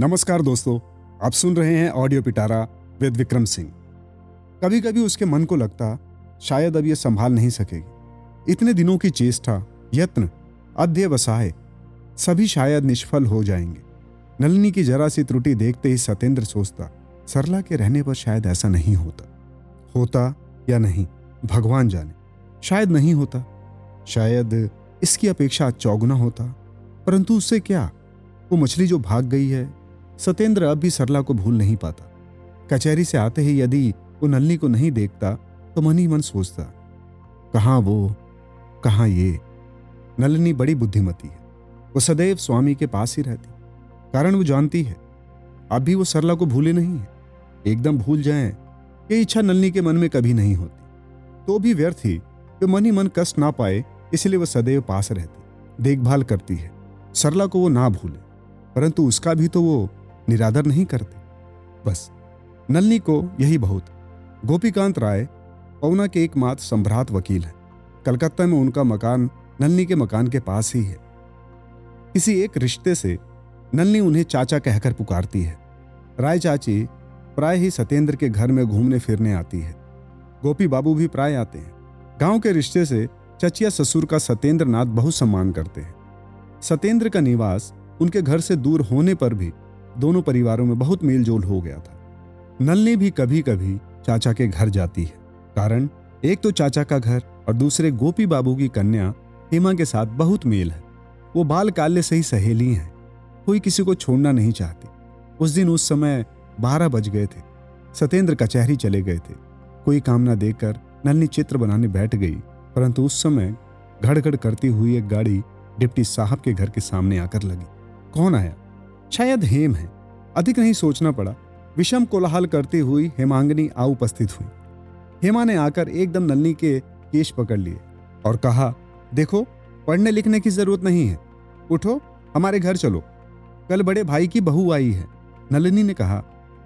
नमस्कार दोस्तों, आप सुन रहे हैं ऑडियो पिटारा विद विक्रम सिंह कभी कभी उसके मन को लगता, शायद अब यह संभाल नहीं सकेगी। इतने दिनों की चेष्टा, यत्न, अध्यवसाय, सभी शायद निष्फल हो जाएँगे। नलिनी की जरा सी त्रुटि देखते ही सत्येंद्र सोचता, सरला के रहने पर शायद ऐसा नहीं होता। होता या नहीं, भगवान जाने। शायद नहीं होता। शायद इसकी अपेक्षा चौगुना होता। परंतु उससे क्या? वो मछली जो भाग गई है सत्येंद्र अब भी सरला को भूल नहीं पाता। कचहरी से आते ही यदि वो नलनी को नहीं देखता तो मन ही मन सोचता, कहाँ वो? कहाँ ये? नलनी बड़ी बुद्धिमती है। वो सदैव स्वामी के पास ही रहती। कारण वो जानती है। अब भी वो सरला को भूले नहीं है। एकदम भूल जाएँ, ये इच्छा नलनी के मन में कभी नहीं होती। तो भी व्यर्थ ही वे मन ही मन कष्ट ना पाए, इसलिए वो सदैव पास रहती। देखभाल करती है। सरला को वो ना भूले। परंतु उसका भी तो वो निरादर नहीं करते। बस, नलनी को यही बहुत। गोपीकांत राय, पवना के एकमात्र संभ्रात वकील हैं। कलकत्ता में उनका मकान नलनी के मकान के पास ही है। किसी एक रिश्ते से नलनी उन्हें चाचा कहकर पुकारती है। राय चाची प्राय ही सत्येंद्र के घर में घूमने फिरने आती है। गोपी बाबू भी प्राय आते हैं। गाँव के रिश्ते से चचिया ससुर का सत्येंद्र नाथ बहुत सम्मान करते हैं। सत्येंद्र का निवास उनके घर से दूर होने पर भी दोनों परिवारों में बहुत मेलजोल हो गया था। नलनी भी कभी कभी चाचा के घर जाती है, कारण एक तो चाचा का घर और दूसरे गोपी बाबू की कन्या हेमा के साथ बहुत मेल है। वो बाल काल्य से ही सहेली हैं, कोई किसी को छोड़ना नहीं चाहती। उस दिन उस समय बारह बज गए थे सत्येंद्र कचहरी चले गए थे। कोई काम ना देखकर नलनी चित्र बनाने बैठ गई, परंतु उस समय घड़घड़ करती हुई एक गाड़ी डिप्टी साहब के घर के सामने आकर लगी। कौन आया? शायद हेम है। अधिक नहीं सोचना पड़ा। विषम कोलाहल करती हुई हेमांगनी आ उपस्थित हुई। हेमा ने आकर एकदम नलनी के केश पकड़ लिए और कहा, देखो, पढ़ने लिखने की ज़रूरत नहीं है। उठो, हमारे घर चलो। कल बड़े भाई की बहू आई है। नलिनी ने कहा,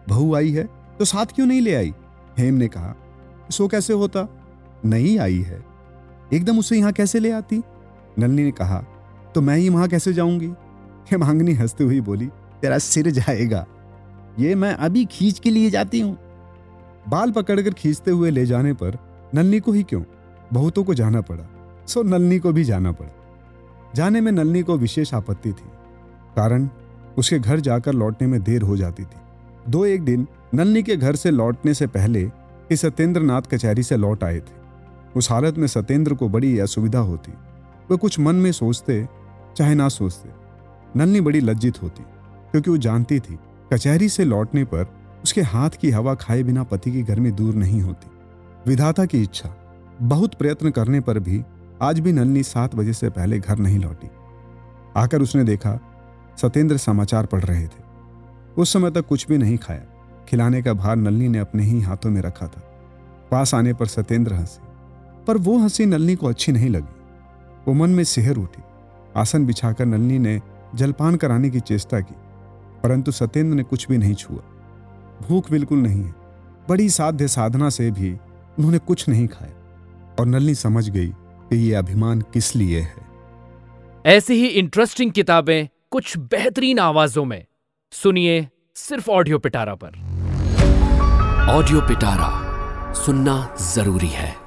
बहू आई है? तो साथ क्यों नहीं ले आई? हेम ने कहा, सो कैसे होता? नहीं आई है। एकदम उसे यहाँ कैसे ले आती? नलिनी ने कहा तो मैं ही वहाँ कैसे जाऊँगी? हेमांगनी हंसती हुई बोली, तेरा सिर जाएगा। ये मैं अभी खींच के लिए जाती हूँ। बाल पकड़कर खींचते हुए ले जाने पर नलनी को ही क्यों? बहुतों को जाना पड़ा। सो नलनी को भी जाना पड़ा। जाने में नलनी को विशेष आपत्ति थी। कारण, उसके घर जाकर लौटने में देर हो जाती थी। दो एक दिन नलनी के घर से लौटने से पहले कि सत्येंद्र नाथ कचहरी से लौट आए थे। उस हालत में सत्येंद्र को बड़ी असुविधा होती। वह कुछ मन में सोचते, चाहे ना सोचते। नलनी बड़ी लज्जित होती, क्योंकि वो जानती थी, कचहरी से लौटने पर उसके हाथ की हवा खाए बिना पति की गर्मी दूर नहीं होती। विधाता की इच्छा, बहुत प्रयत्न करने पर भी आज भी नलनी सात बजे से पहले घर नहीं लौटी। आकर उसने देखा सत्येंद्र समाचार पढ़ रहे थे। उस समय तक कुछ भी नहीं खाया। खिलाने का भार नलनी ने अपने ही हाथों में रखा था। पास आने पर सत्येंद्र हंसे, पर वो हँसी नलनी को अच्छी नहीं लगी। वो मन में सिहर उठी। आसन बिछाकर नलनी ने जलपान कराने की चेष्टा की परंतु सत्येंद्र ने कुछ भी नहीं छुआ। भूख बिल्कुल नहीं है। बड़ी साध्य साधना से भी उन्होंने कुछ नहीं खाया और नलनी समझ गई कि ये अभिमान किस लिए है। ऐसी ही इंटरेस्टिंग किताबें कुछ बेहतरीन आवाजों में। सुनिए सिर्फ़ ऑडियो पिटारा पर। ऑडियो पिटारा सुनना ज़रूरी है।